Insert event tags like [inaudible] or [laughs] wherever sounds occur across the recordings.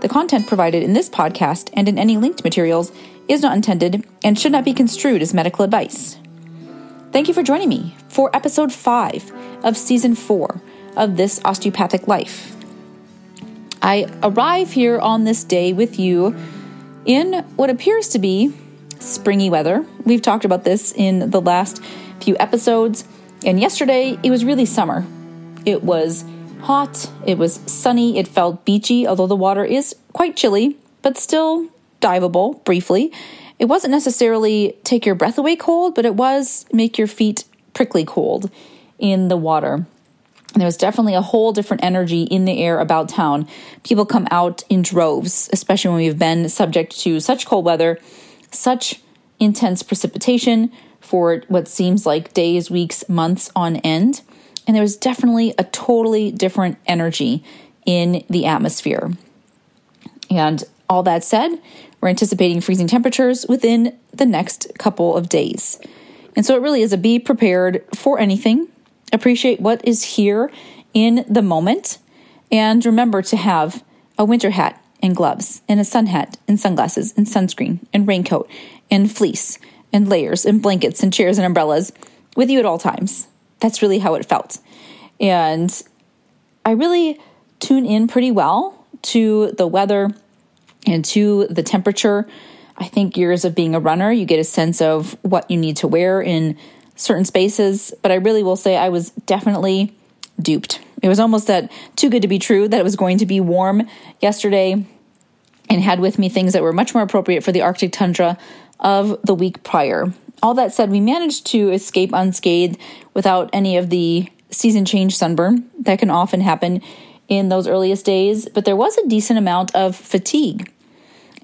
The content provided in this podcast and in any linked materials is not intended and should not be construed as medical advice. Thank you for joining me for episode 5 of season 4 of This Osteopathic Life. I arrive here on this day with you in what appears to be springy weather. We've talked about this in the last few episodes, and yesterday it was really summer. It was hot, it was sunny, it felt beachy, although the water is quite chilly, but still diveable briefly. It wasn't necessarily take your breath away cold, but it was make your feet prickly cold in the water. And there was definitely a whole different energy in the air about town. People come out in droves, especially when we've been subject to such cold weather, such intense precipitation for what seems like days, weeks, months on end. And there was definitely a totally different energy in the atmosphere. And all that said, we're anticipating freezing temperatures within the next couple of days. And so it really is a be prepared for anything, appreciate what is here in the moment, and remember to have a winter hat and gloves, and a sun hat and sunglasses and sunscreen and raincoat and fleece and layers and blankets and chairs and umbrellas with you at all times. That's really how it felt. And I really tune in pretty well to the weather and to the temperature. I think years of being a runner, you get a sense of what you need to wear in certain spaces. But I really will say I was definitely duped. It was almost that too good to be true that it was going to be warm yesterday and had with me things that were much more appropriate for the Arctic tundra of the week prior. All that said, we managed to escape unscathed without any of the season change sunburn that can often happen in those earliest days, but there was a decent amount of fatigue.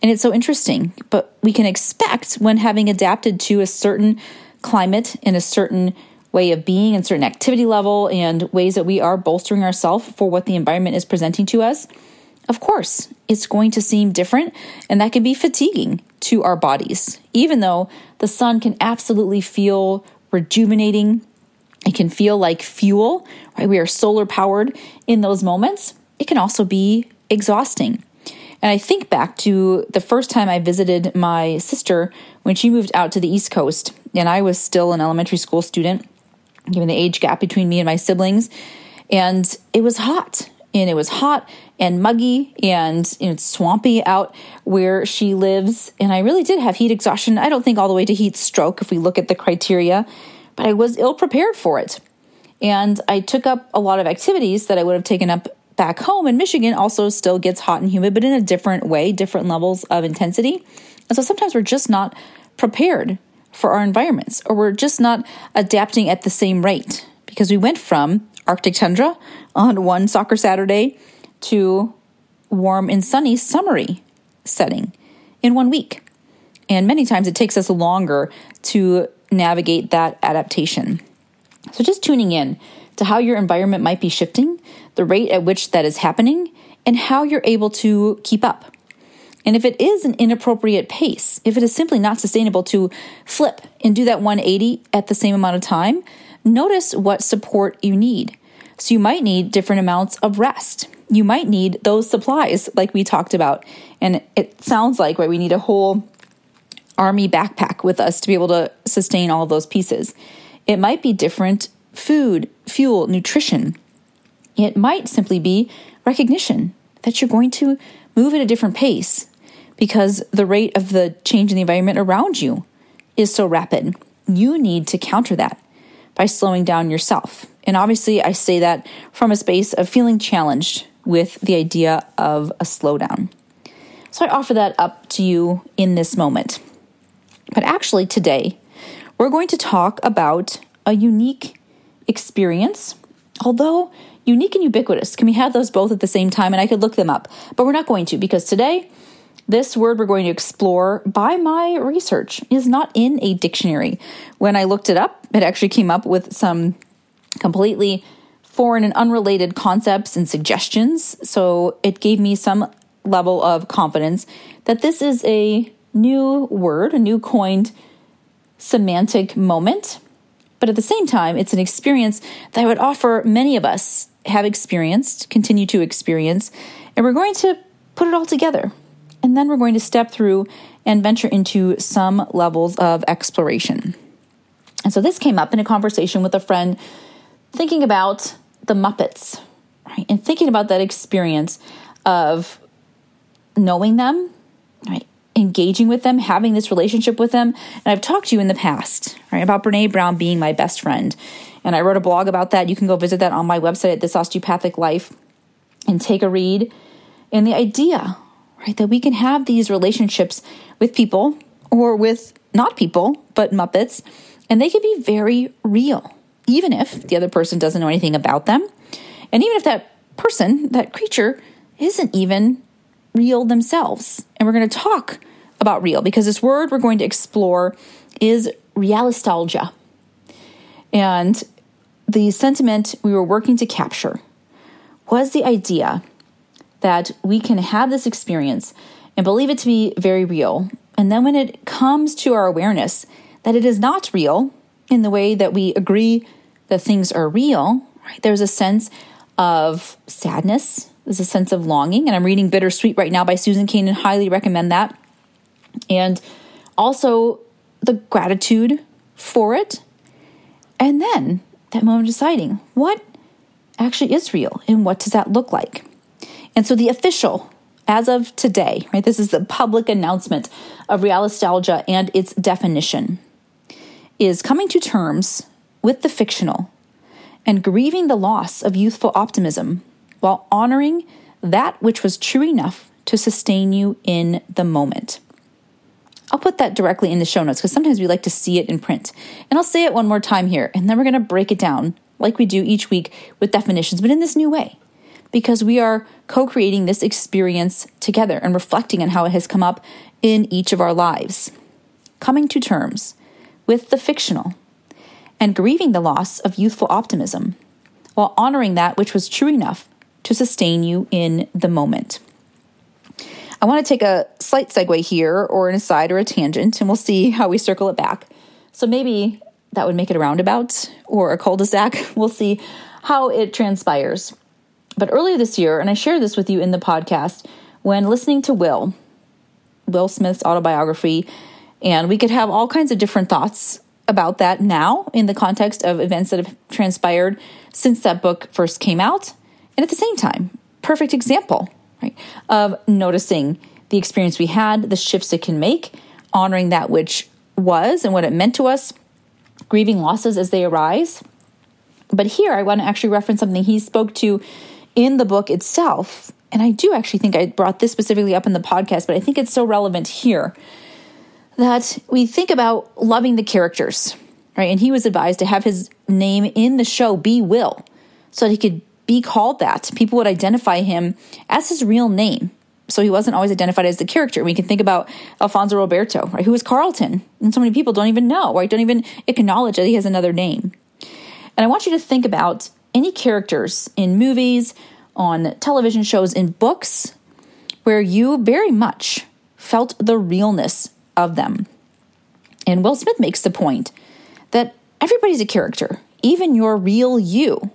And it's so interesting, but we can expect when having adapted to a certain climate and a certain way of being and certain activity level and ways that we are bolstering ourselves for what the environment is presenting to us. Of course, it's going to seem different, and that can be fatiguing to our bodies, even though the sun can absolutely feel rejuvenating. It can feel like fuel, right? We are solar powered in those moments. It can also be exhausting. And I think back to the first time I visited my sister when she moved out to the East Coast, and I was still an elementary school student, given the age gap between me and my siblings. And it was hot, and it was hot and muggy and you know, swampy out where she lives. And I really did have heat exhaustion. I don't think all the way to heat stroke if we look at the criteria, but I was ill prepared for it. And I took up a lot of activities that I would have taken up back home. And Michigan also still gets hot and humid, but in a different way, different levels of intensity. And so sometimes we're just not prepared for our environments, or we're just not adapting at the same rate because we went from Arctic tundra on one soccer Saturday to warm and sunny summery setting in one week. And many times it takes us longer to navigate that adaptation. So just tuning in to how your environment might be shifting, the rate at which that is happening, and how you're able to keep up. And if it is an inappropriate pace, if it is simply not sustainable to flip and do that 180 at the same amount of time, notice what support you need. So you might need different amounts of rest. You might need those supplies like we talked about. And it sounds like right we need a whole army backpack with us to be able to sustain all of those pieces. It might be different food, fuel, nutrition. It might simply be recognition that you're going to move at a different pace because the rate of the change in the environment around you is so rapid. You need to counter that by slowing down yourself. And obviously, I say that from a space of feeling challenged with the idea of a slowdown. So I offer that up to you in this moment. But actually, today, we're going to talk about a unique experience, although unique and ubiquitous? Can we have those both at the same time? And I could look them up, but we're not going to because today, this word we're going to explore by my research is not in a dictionary. When I looked it up, it actually came up with some completely foreign and unrelated concepts and suggestions. So it gave me some level of confidence that this is a new word, a new coined semantic moment. But at the same time, it's an experience that I would offer many of us have experienced, continue to experience, and we're going to put it all together. And then we're going to step through and venture into some levels of exploration. And so this came up in a conversation with a friend thinking about the Muppets, right? And thinking about that experience of knowing them, right? Engaging with them, having this relationship with them. And I've talked to you in the past, right, about Brene Brown being my best friend. And I wrote a blog about that. You can go visit that on my website at This Osteopathic Life and take a read. And the idea, right, that we can have these relationships with people or with not people, but Muppets, and they can be very real, even if the other person doesn't know anything about them. And even if that person, that creature, isn't even real themselves. And we're going to talk about real because this word we're going to explore is realistalgia. And the sentiment we were working to capture was the idea that we can have this experience and believe it to be very real. And then when it comes to our awareness that it is not real in the way that we agree that things are real, right? There's a sense of sadness, there's a sense of longing. And I'm reading Bittersweet right now by Susan Cain and highly recommend that. And also the gratitude for it. And then that moment of deciding what actually is real and what does that look like. And so the official, as of today, right, this is the public announcement of realistalgia and its definition, is coming to terms with the fictional and grieving the loss of youthful optimism while honoring that which was true enough to sustain you in the moment. I'll put that directly in the show notes because sometimes we like to see it in print. And I'll say it one more time here, and then we're going to break it down like we do each week with definitions, but in this new way because we are co creating this experience together and reflecting on how it has come up in each of our lives. Coming to terms with the fictional and grieving the loss of youthful optimism while honoring that which was true enough to sustain you in the moment. I want to take a slight segue here, or an aside or a tangent, and we'll see how we circle it back. So maybe that would make it a roundabout or a cul de sac. [laughs] We'll see how it transpires. But earlier this year, and I shared this with you in the podcast, when listening to Will, Will Smith's autobiography, and we could have all kinds of different thoughts about that now in the context of events that have transpired since that book first came out. And at the same time, perfect example, right, of noticing the experience we had, the shifts it can make, honoring that which was and what it meant to us, grieving losses as they arise. But here I want to actually reference something he spoke to in the book itself. And I do actually think I brought this specifically up in the podcast, but I think it's so relevant here that we think about loving the characters, right? And he was advised to have his name in the show be Will so that he could be called that. People would identify him as his real name. So he wasn't always identified as the character. We can think about Alfonso Ribeiro, right? Who is Carlton? And so many people don't even know, right? Don't even acknowledge that he has another name. And I want you to think about any characters in movies, on television shows, in books, where you very much felt the realness of them. And Will Smith makes the point that everybody's a character, even your real you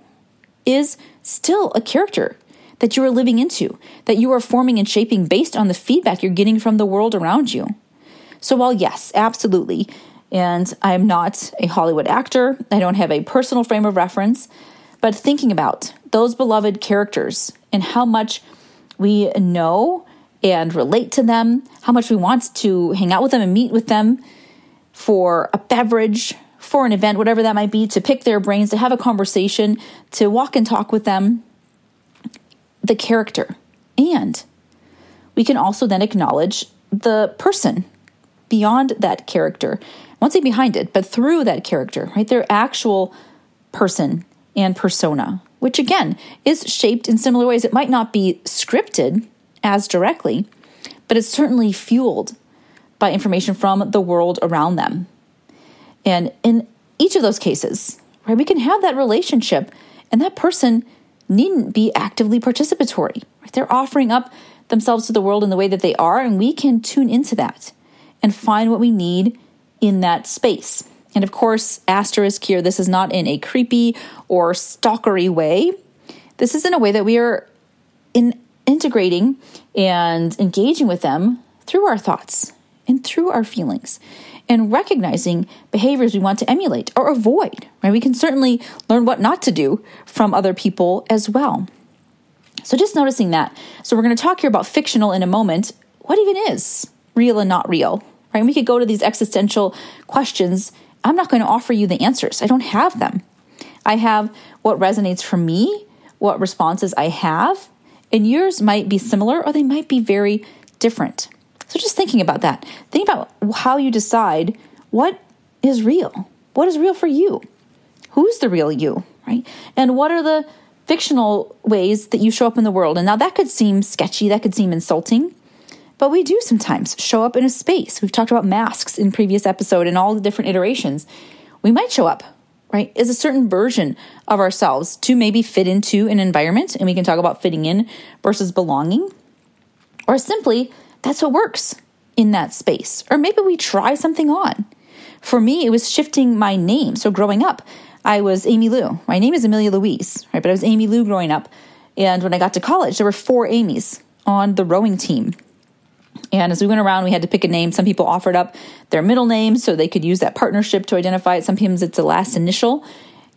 is still a character that you are living into, that you are forming and shaping based on the feedback you're getting from the world around you. So, while yes, absolutely, and I'm not a Hollywood actor, I don't have a personal frame of reference, but thinking about those beloved characters and how much we know and relate to them, how much we want to hang out with them and meet with them for a beverage, for an event, whatever that might be, to pick their brains, to have a conversation, to walk and talk with them, the character. And we can also then acknowledge the person beyond that character. I won't say behind it, but through that character, right? Their actual person and persona. which again is shaped in similar ways. It might not be scripted as directly, but it's certainly fueled by information from the world around them. And in each of those cases, right, we can have that relationship and that person needn't be actively participatory. Right? They're offering up themselves to the world in the way that they are, and we can tune into that and find what we need in that space. And of course, asterisk here, this is not in a creepy or stalkery way. This is in a way that we are in integrating and engaging with them through our thoughts and through our feelings and recognizing behaviors we want to emulate or avoid. Right? We can certainly learn what not to do from other people as well. So just noticing that. So we're going to talk here about fictional in a moment. What even is real and not real? Right? We could go to these existential questions. I'm not going to offer you the answers. I don't have them. I have what resonates for me, what responses I have, and yours might be similar or they might be very different. So just thinking about that. Think about how you decide what is real. What is real for you? Who's the real you, right? And what are the fictional ways that you show up in the world? And now that could seem sketchy, that could seem insulting, but we do sometimes show up in a space. We've talked about masks in previous episode and all the different iterations. We might show up, right, is a certain version of ourselves to maybe fit into an environment, and we can talk about fitting in versus belonging, or simply that's what works in that space. Or maybe we try something on. For me, it was shifting my name. So growing up, I was Amy Lou. My name is Amelia Louise, right? But I was Amy Lou growing up. And when I got to college, there were four Amy's on the rowing team. And as we went around, we had to pick a name. Some people offered up their middle name so they could use that partnership to identify it. Sometimes it's the last initial.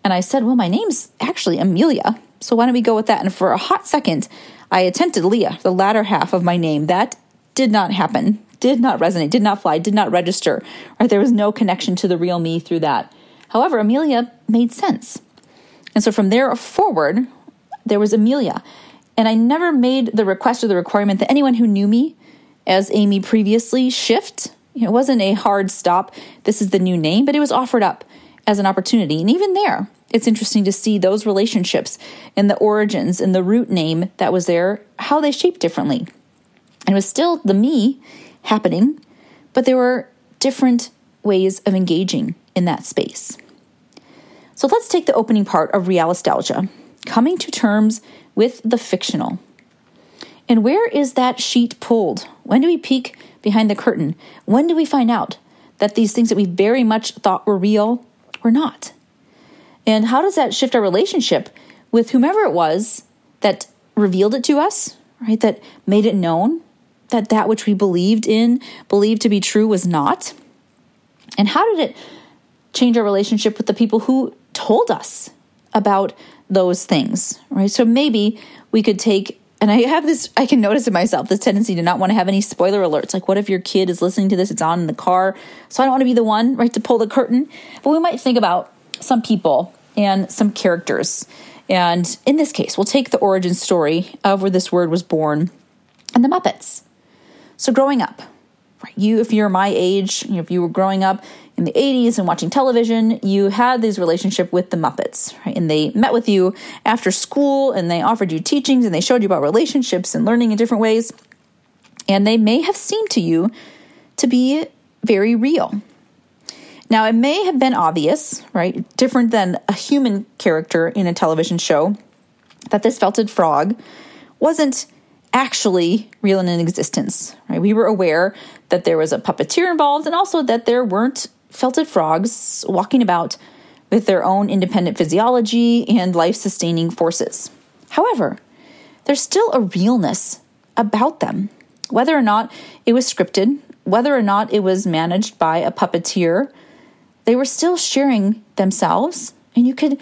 And I said, Well, my name's actually Amelia. So why don't we go with that? And for a hot second, I attempted Leah, the latter half of my name. That did not happen, did not resonate, did not fly, did not register. Right? There was no connection to the real me through that. However, Amelia made sense. And so from there forward, there was Amelia. And I never made the request or the requirement that anyone who knew me as Amy previously shift. It wasn't a hard stop. This is the new name, but it was offered up as an opportunity. And even there, it's interesting to see those relationships and the origins and the root name that was there, how they shaped differently. And it was still the me happening, but there were different ways of engaging in that space. So let's take the opening part of Realistalgia, coming to terms with the fictional. And where is that sheet pulled? When do we peek behind the curtain? When do we find out that these things that we very much thought were real were not? And how does that shift our relationship with whomever it was that revealed it to us, right? That made it known? that that which we believed in, believed to be true, was not? And how did it change our relationship with the people who told us about those things, right? So maybe we could take, and I have this, I can notice in myself this tendency to not want to have any spoiler alerts. Like, what if your kid is listening to this? It's on in the car. So I don't want to be the one, right, to pull the curtain. But we might think about some people and some characters. And in this case, we'll take the origin story of where this word was born and the Muppets. So growing up, right, you if you're my age, if you were growing up in the 80s and watching television, you had this relationship with the Muppets, right? And they met with you after school and they offered you teachings and they showed you about relationships and learning in different ways. And they may have seemed to you to be very real. Now, it may have been obvious, right? Different than a human character in a television show, that this felted frog wasn't actually real and in existence. Right? We were aware that there was a puppeteer involved and also that there weren't felted frogs walking about with their own independent physiology and life sustaining forces. However, there's still a realness about them. Whether or not it was scripted, whether or not it was managed by a puppeteer, they were still sharing themselves, and you could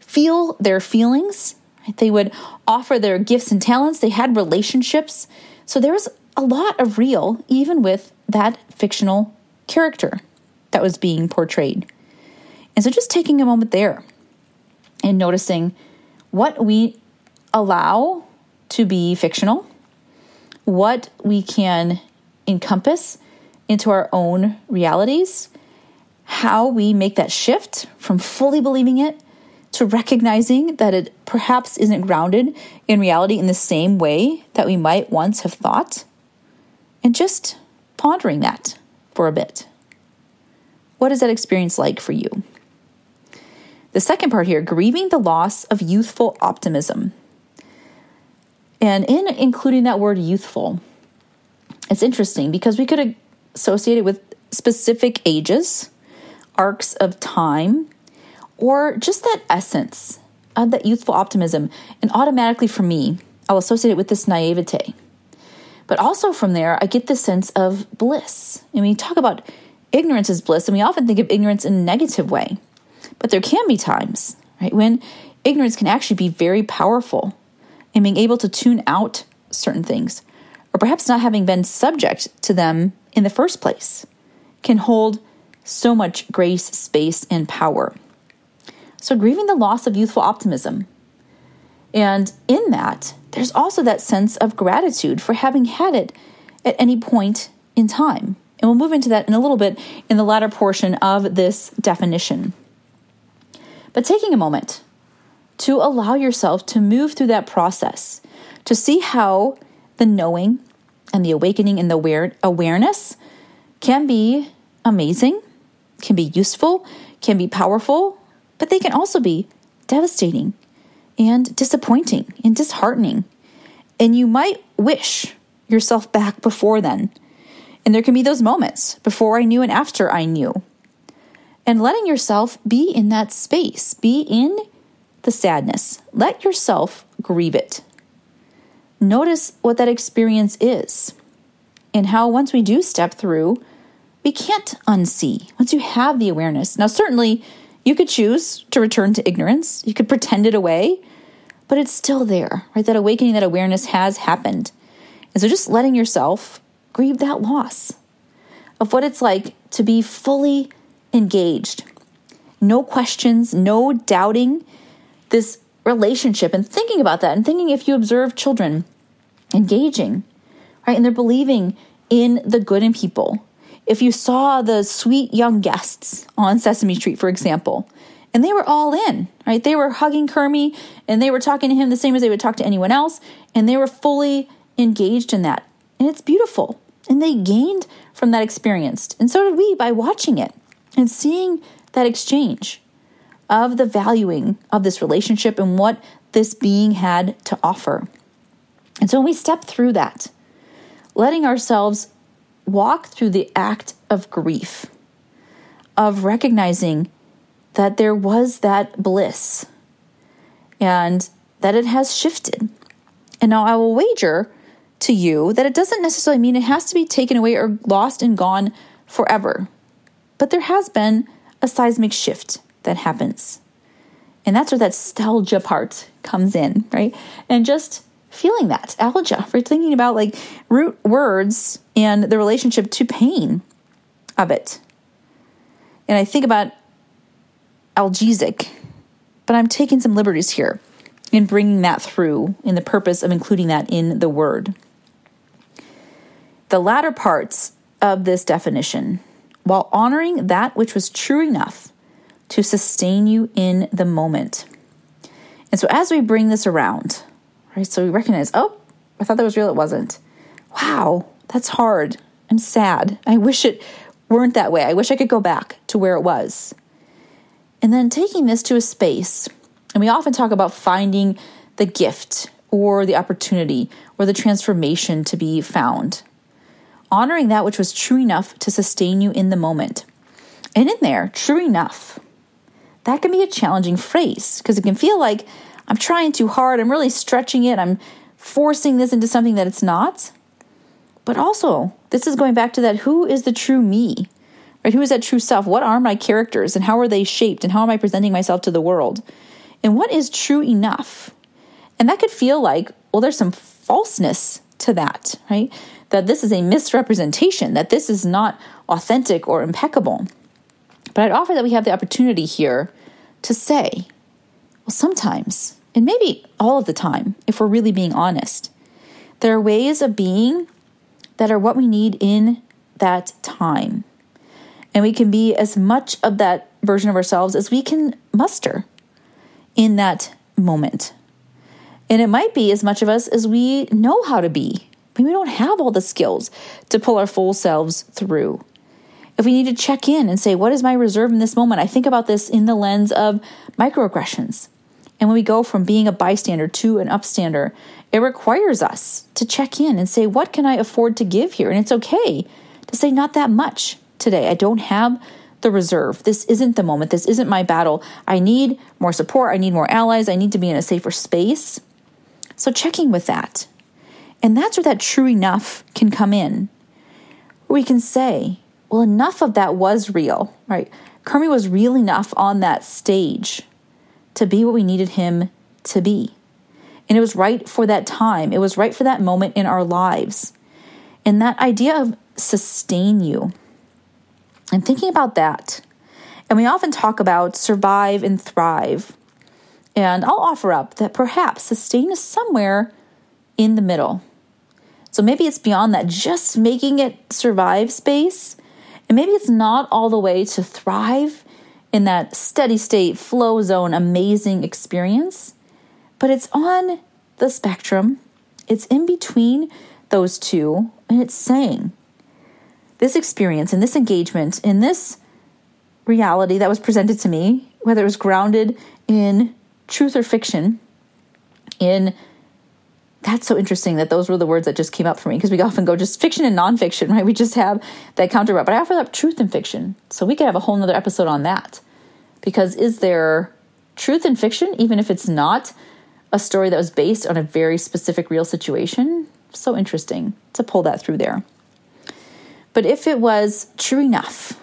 feel their feelings they would offer their gifts and talents, they had relationships. So there was a lot of real, even with that fictional character that was being portrayed. And so just taking a moment there and noticing what we allow to be fictional, what we can encompass into our own realities, how we make that shift from fully believing it to recognizing that it perhaps isn't grounded in reality in the same way that we might once have thought, and just pondering that for a bit. What is that experience like for you? The second part here grieving the loss of youthful optimism. And in including that word youthful, it's interesting because we could associate it with specific ages, arcs of time, or just that essence of that youthful optimism. And automatically for me, I'll associate it with this naivete. But also from there, I get the sense of bliss. And we talk about ignorance is bliss, and we often think of ignorance in a negative way. But there can be times, right, when ignorance can actually be very powerful in being able to tune out certain things, or perhaps not having been subject to them in the first place, can hold so much grace, space, and power. So, grieving the loss of youthful optimism. And in that, there's also that sense of gratitude for having had it at any point in time. And we'll move into that in a little bit in the latter portion of this definition. But taking a moment to allow yourself to move through that process, to see how the knowing and the awakening and the aware- awareness can be amazing, can be useful, can be powerful, but they can also be devastating and disappointing and disheartening. And you might wish yourself back before then. And there can be those moments before I knew and after I knew. And letting yourself be in that space, be in the sadness. Let yourself grieve it. Notice what that experience is and how once we do step through, we can't unsee. Once you have the awareness. Now, certainly, you could choose to return to ignorance, you could pretend it away, but it's still there, right? That awakening, that awareness has happened. And so just letting yourself grieve that loss of what it's like to be fully engaged. No questions, no doubting this relationship and thinking about that and thinking if you observe children engaging, right? And they're believing in the good in people, if you saw the sweet young guests on Sesame Street, for example, and they were all in, right? They were hugging Kermie and they were talking to him the same as they would talk to anyone else, and they were fully engaged in that. And it's beautiful. And they gained from that experience. And so did we by watching it and seeing that exchange of the valuing of this relationship and what this being had to offer. And so when we step through that, letting ourselves walk through the act of grief, of recognizing that there was that bliss and that it has shifted. And now I will wager to you that it doesn't necessarily mean it has to be taken away or lost and gone forever. But there has been a seismic shift that happens. And that's where that nostalgia part comes in, right? And just feeling that algia for thinking about like root words and the relationship to pain of it. And I think about algesic, but I'm taking some liberties here in bringing that through in the purpose of including that in the word. The latter parts of this definition, while honoring that which was true enough to sustain you in the moment. And so as we bring this around, right? So we recognize, oh, I thought that was real, it wasn't. Wow, that's hard and sad. I wish it weren't that way. I wish I could go back to where it was. And then taking this to a space, and we often talk about finding the gift or the opportunity or the transformation to be found. Honoring that which was true enough to sustain you in the moment. And in there, true enough, that can be a challenging phrase because it can feel like I'm trying too hard. I'm really stretching it. I'm forcing this into something that it's not. But also, this is going back to that who is the true me? Right? Who is that true self? What are my characters and how are they shaped and how am I presenting myself to the world? And what is true enough? And that could feel like, well, there's some falseness to that, right? That this is a misrepresentation, that this is not authentic or impeccable. But I'd offer that we have the opportunity here to say, well, sometimes, and maybe all of the time, if we're really being honest, there are ways of being that are what we need in that time. And we can be as much of that version of ourselves as we can muster. in that moment. And it might be as much of us as we know how to be. We don't have all the skills to pull our full selves through. If we need to check in and say, What is my reserve in this moment? I think about this in the lens of microaggressions. And when we go from being a bystander to an upstander, it requires us to check in and say, What can I afford to give here? And it's okay to say, Not that much today. I don't have the reserve. This isn't the moment. This isn't my battle. I need more support. I need more allies. I need to be in a safer space. So, checking with that. And that's where that true enough can come in. We can say, well, enough of that was real, right? Kermit was real enough on that stage to be what we needed him to be. And it was right for that time, it was right for that moment in our lives. And that idea of sustain you and thinking about that, and we often talk about survive and thrive. And I'll offer up that perhaps sustain is somewhere in the middle. So maybe it's beyond that, just making it survive space. And maybe it's not all the way to thrive in that steady state, flow zone, amazing experience, but it's on the spectrum. It's in between those two, and it's saying, this experience and this engagement in this reality that was presented to me, whether it was grounded in truth or fiction, in that's so interesting that those were the words that just came up for me because we often go just fiction and nonfiction, [laughs] right? We just have that counterpart. But I offer up truth and fiction. So we could have a whole nother episode on that. Because is there truth in fiction, even if it's not a story that was based on a very specific real situation? So interesting to pull that through there. But if it was true enough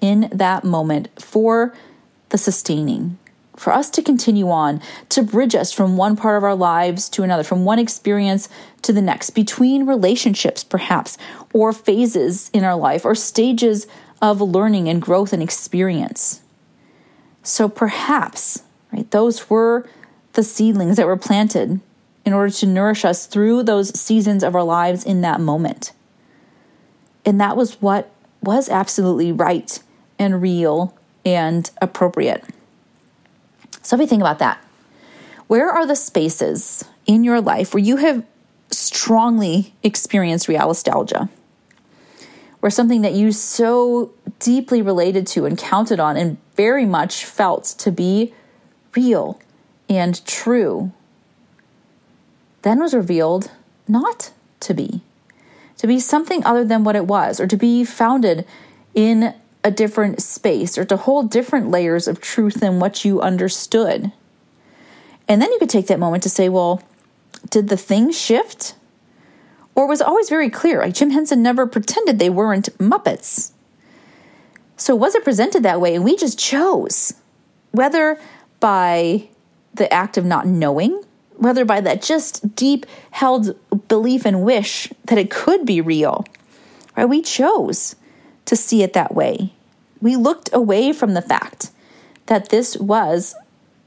in that moment for the sustaining, for us to continue on, to bridge us from one part of our lives to another, from one experience to the next, between relationships, perhaps, or phases in our life, or stages of learning and growth and experience. So perhaps, right, those were the seedlings that were planted in order to nourish us through those seasons of our lives in that moment. And that was what was absolutely right and real and appropriate. So, if we think about that, where are the spaces in your life where you have strongly experienced realistalgia? Where something that you so deeply related to and counted on and very much felt to be real and true then was revealed not to be to be something other than what it was, or to be founded in a different space, or to hold different layers of truth than what you understood. And then you could take that moment to say, well, did the thing shift? Or was always very clear? Like Jim Henson never pretended they weren't Muppets. So was it presented that way? And we just chose, whether by the act of not knowing whether by that just deep held belief and wish that it could be real, right? We chose to see it that way. We looked away from the fact that this was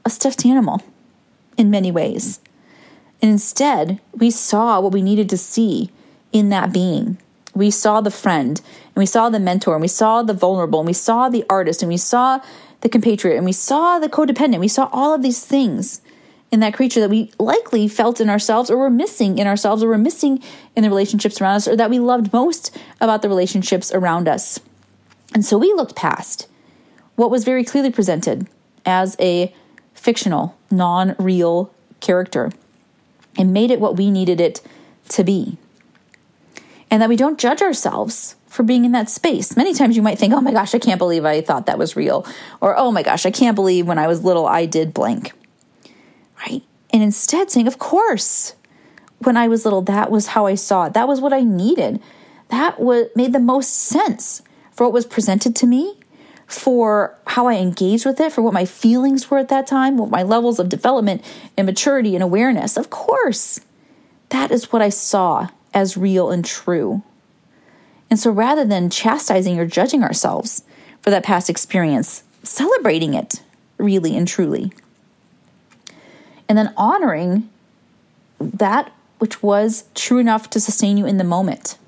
a stuffed animal in many ways. And instead, we saw what we needed to see in that being. We saw the friend, and we saw the mentor, and we saw the vulnerable, and we saw the artist, and we saw the compatriot, and we saw the codependent. We saw all of these things in that creature that we likely felt in ourselves or were missing in ourselves or were missing in the relationships around us or that we loved most about the relationships around us. And so we looked past what was very clearly presented as a fictional, non real character and made it what we needed it to be. And that we don't judge ourselves for being in that space. Many times you might think, oh my gosh, I can't believe I thought that was real. Or, oh my gosh, I can't believe when I was little I did blank right? And instead saying, Of course, when I was little, that was how I saw it. That was what I needed. That was, made the most sense for what was presented to me, for how I engaged with it, for what my feelings were at that time, what my levels of development and maturity and awareness. Of course, that is what I saw as real and true. And so rather than chastising or judging ourselves for that past experience, celebrating it really and truly and then honoring that which was true enough to sustain you in the moment.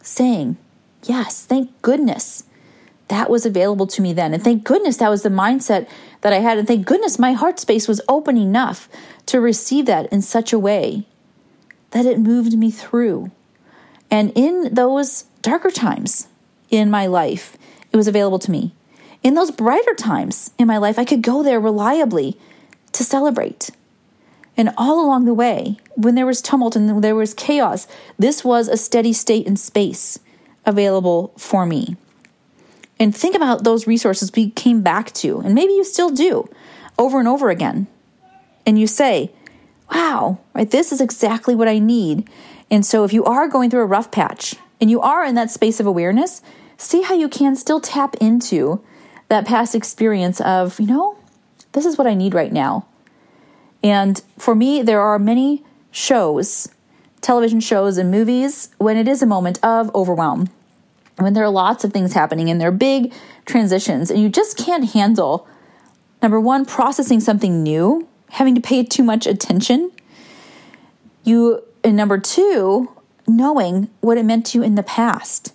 Saying, Yes, thank goodness that was available to me then. And thank goodness that was the mindset that I had. And thank goodness my heart space was open enough to receive that in such a way that it moved me through. And in those darker times in my life, it was available to me. In those brighter times in my life, I could go there reliably to celebrate. And all along the way, when there was tumult and there was chaos, this was a steady state in space available for me. And think about those resources we came back to, and maybe you still do over and over again. And you say, wow, right, this is exactly what I need. And so if you are going through a rough patch and you are in that space of awareness, see how you can still tap into that past experience of, you know, this is what I need right now. And for me, there are many shows, television shows and movies, when it is a moment of overwhelm, when there are lots of things happening and there are big transitions, and you just can't handle, number one, processing something new, having to pay too much attention. You, and number two, knowing what it meant to you in the past,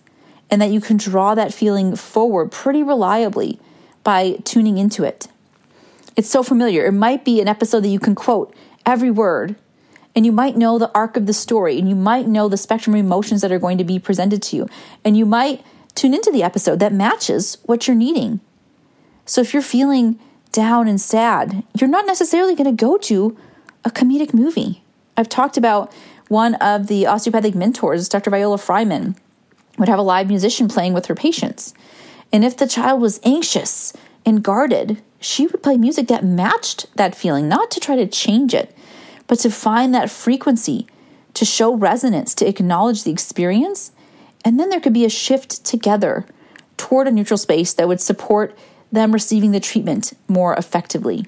and that you can draw that feeling forward pretty reliably by tuning into it. It's so familiar. It might be an episode that you can quote every word, and you might know the arc of the story, and you might know the spectrum of emotions that are going to be presented to you, and you might tune into the episode that matches what you're needing. So if you're feeling down and sad, you're not necessarily going to go to a comedic movie. I've talked about one of the osteopathic mentors, Dr. Viola Frymann, would have a live musician playing with her patients. And if the child was anxious and guarded, she would play music that matched that feeling, not to try to change it, but to find that frequency, to show resonance, to acknowledge the experience. And then there could be a shift together toward a neutral space that would support them receiving the treatment more effectively.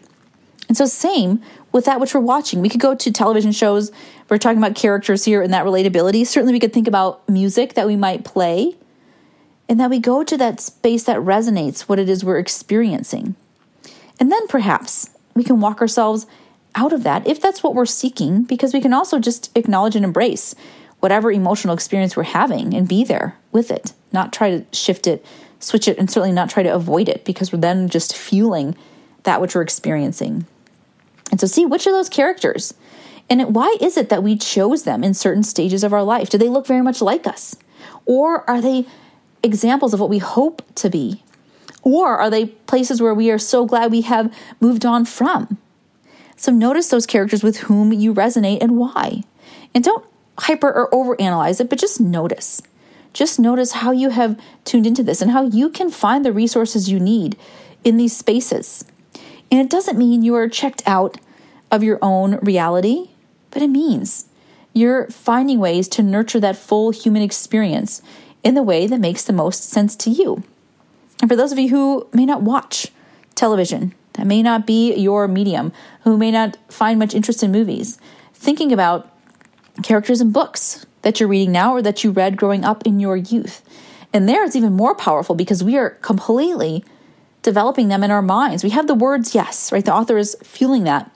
And so, same with that which we're watching. We could go to television shows. We're talking about characters here and that relatability. Certainly, we could think about music that we might play and that we go to that space that resonates what it is we're experiencing. And then perhaps we can walk ourselves out of that if that's what we're seeking, because we can also just acknowledge and embrace whatever emotional experience we're having and be there with it, not try to shift it, switch it, and certainly not try to avoid it because we're then just fueling that which we're experiencing. And so, see which of those characters and why is it that we chose them in certain stages of our life? Do they look very much like us? Or are they examples of what we hope to be or are they places where we are so glad we have moved on from? So notice those characters with whom you resonate and why. And don't hyper or overanalyze it, but just notice. Just notice how you have tuned into this and how you can find the resources you need in these spaces. And it doesn't mean you are checked out of your own reality, but it means you're finding ways to nurture that full human experience in the way that makes the most sense to you. And for those of you who may not watch television, that may not be your medium, who may not find much interest in movies, thinking about characters in books that you're reading now or that you read growing up in your youth. And there it's even more powerful because we are completely developing them in our minds. We have the words, yes, right? The author is fueling that.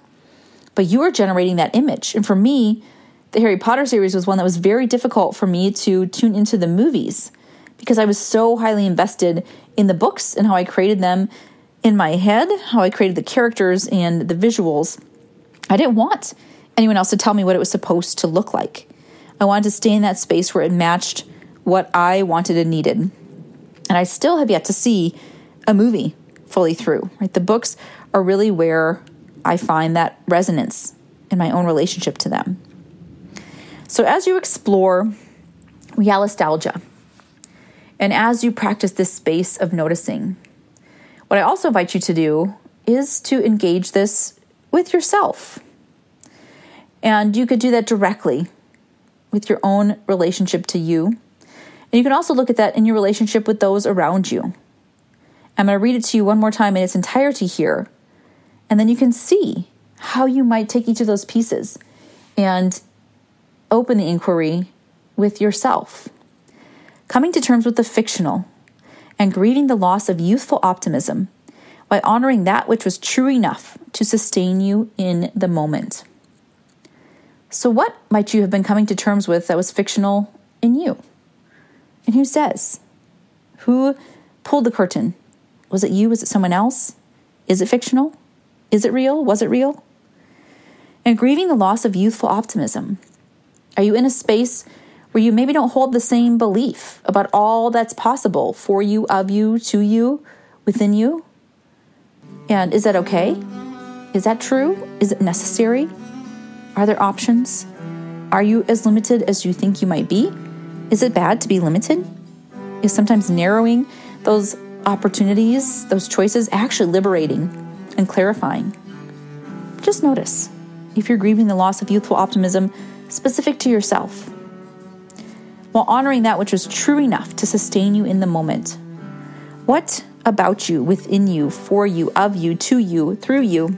But you are generating that image. And for me, the Harry Potter series was one that was very difficult for me to tune into the movies because I was so highly invested in the books and how I created them in my head, how I created the characters and the visuals. I didn't want anyone else to tell me what it was supposed to look like. I wanted to stay in that space where it matched what I wanted and needed. And I still have yet to see a movie fully through. Right? The books are really where I find that resonance in my own relationship to them. So as you explore realistalgia, and as you practice this space of noticing, what I also invite you to do is to engage this with yourself. And you could do that directly with your own relationship to you. And you can also look at that in your relationship with those around you. I'm going to read it to you one more time in its entirety here. And then you can see how you might take each of those pieces and open the inquiry with yourself coming to terms with the fictional, and grieving the loss of youthful optimism by honoring that which was true enough to sustain you in the moment. So, what might you have been coming to terms with that was fictional in you? And who says? Who pulled the curtain. Was it you? Was it someone else? Is it fictional? Is it real? Was it real? And grieving the loss of youthful optimism. Are you in a space where you maybe don't hold the same belief about all that's possible for you, of you, to you, within you? And is that okay? Is that true? Is it necessary? Are there options? Are you as limited as you think you might be? Is it bad to be limited? Is sometimes narrowing those opportunities, those choices, actually liberating and clarifying? Just notice if you're grieving the loss of youthful optimism specific to yourself, while honoring that which was true enough to sustain you in the moment. What about you, within you, for you, of you, to you, through you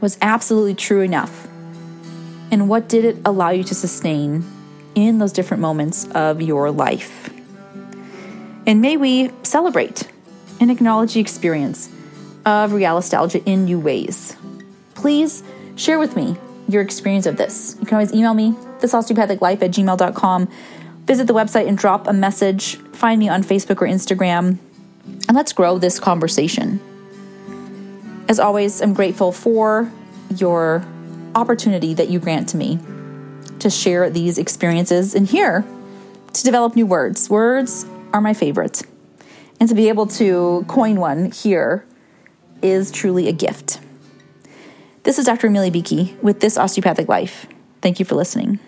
was absolutely true enough? And what did it allow you to sustain in those different moments of your life? And may we celebrate and acknowledge the experience of Realistalgia in new ways. Please share with me your experience of this. You can always email me, thisosteopathiclife at gmail.com. Visit the website and drop a message. Find me on Facebook or Instagram. And let's grow this conversation. As always, I'm grateful for your opportunity that you grant to me to share these experiences and here to develop new words. Words are my favorite. And to be able to coin one here is truly a gift. This is Dr. Amelia Beakey with This Osteopathic Life. Thank you for listening.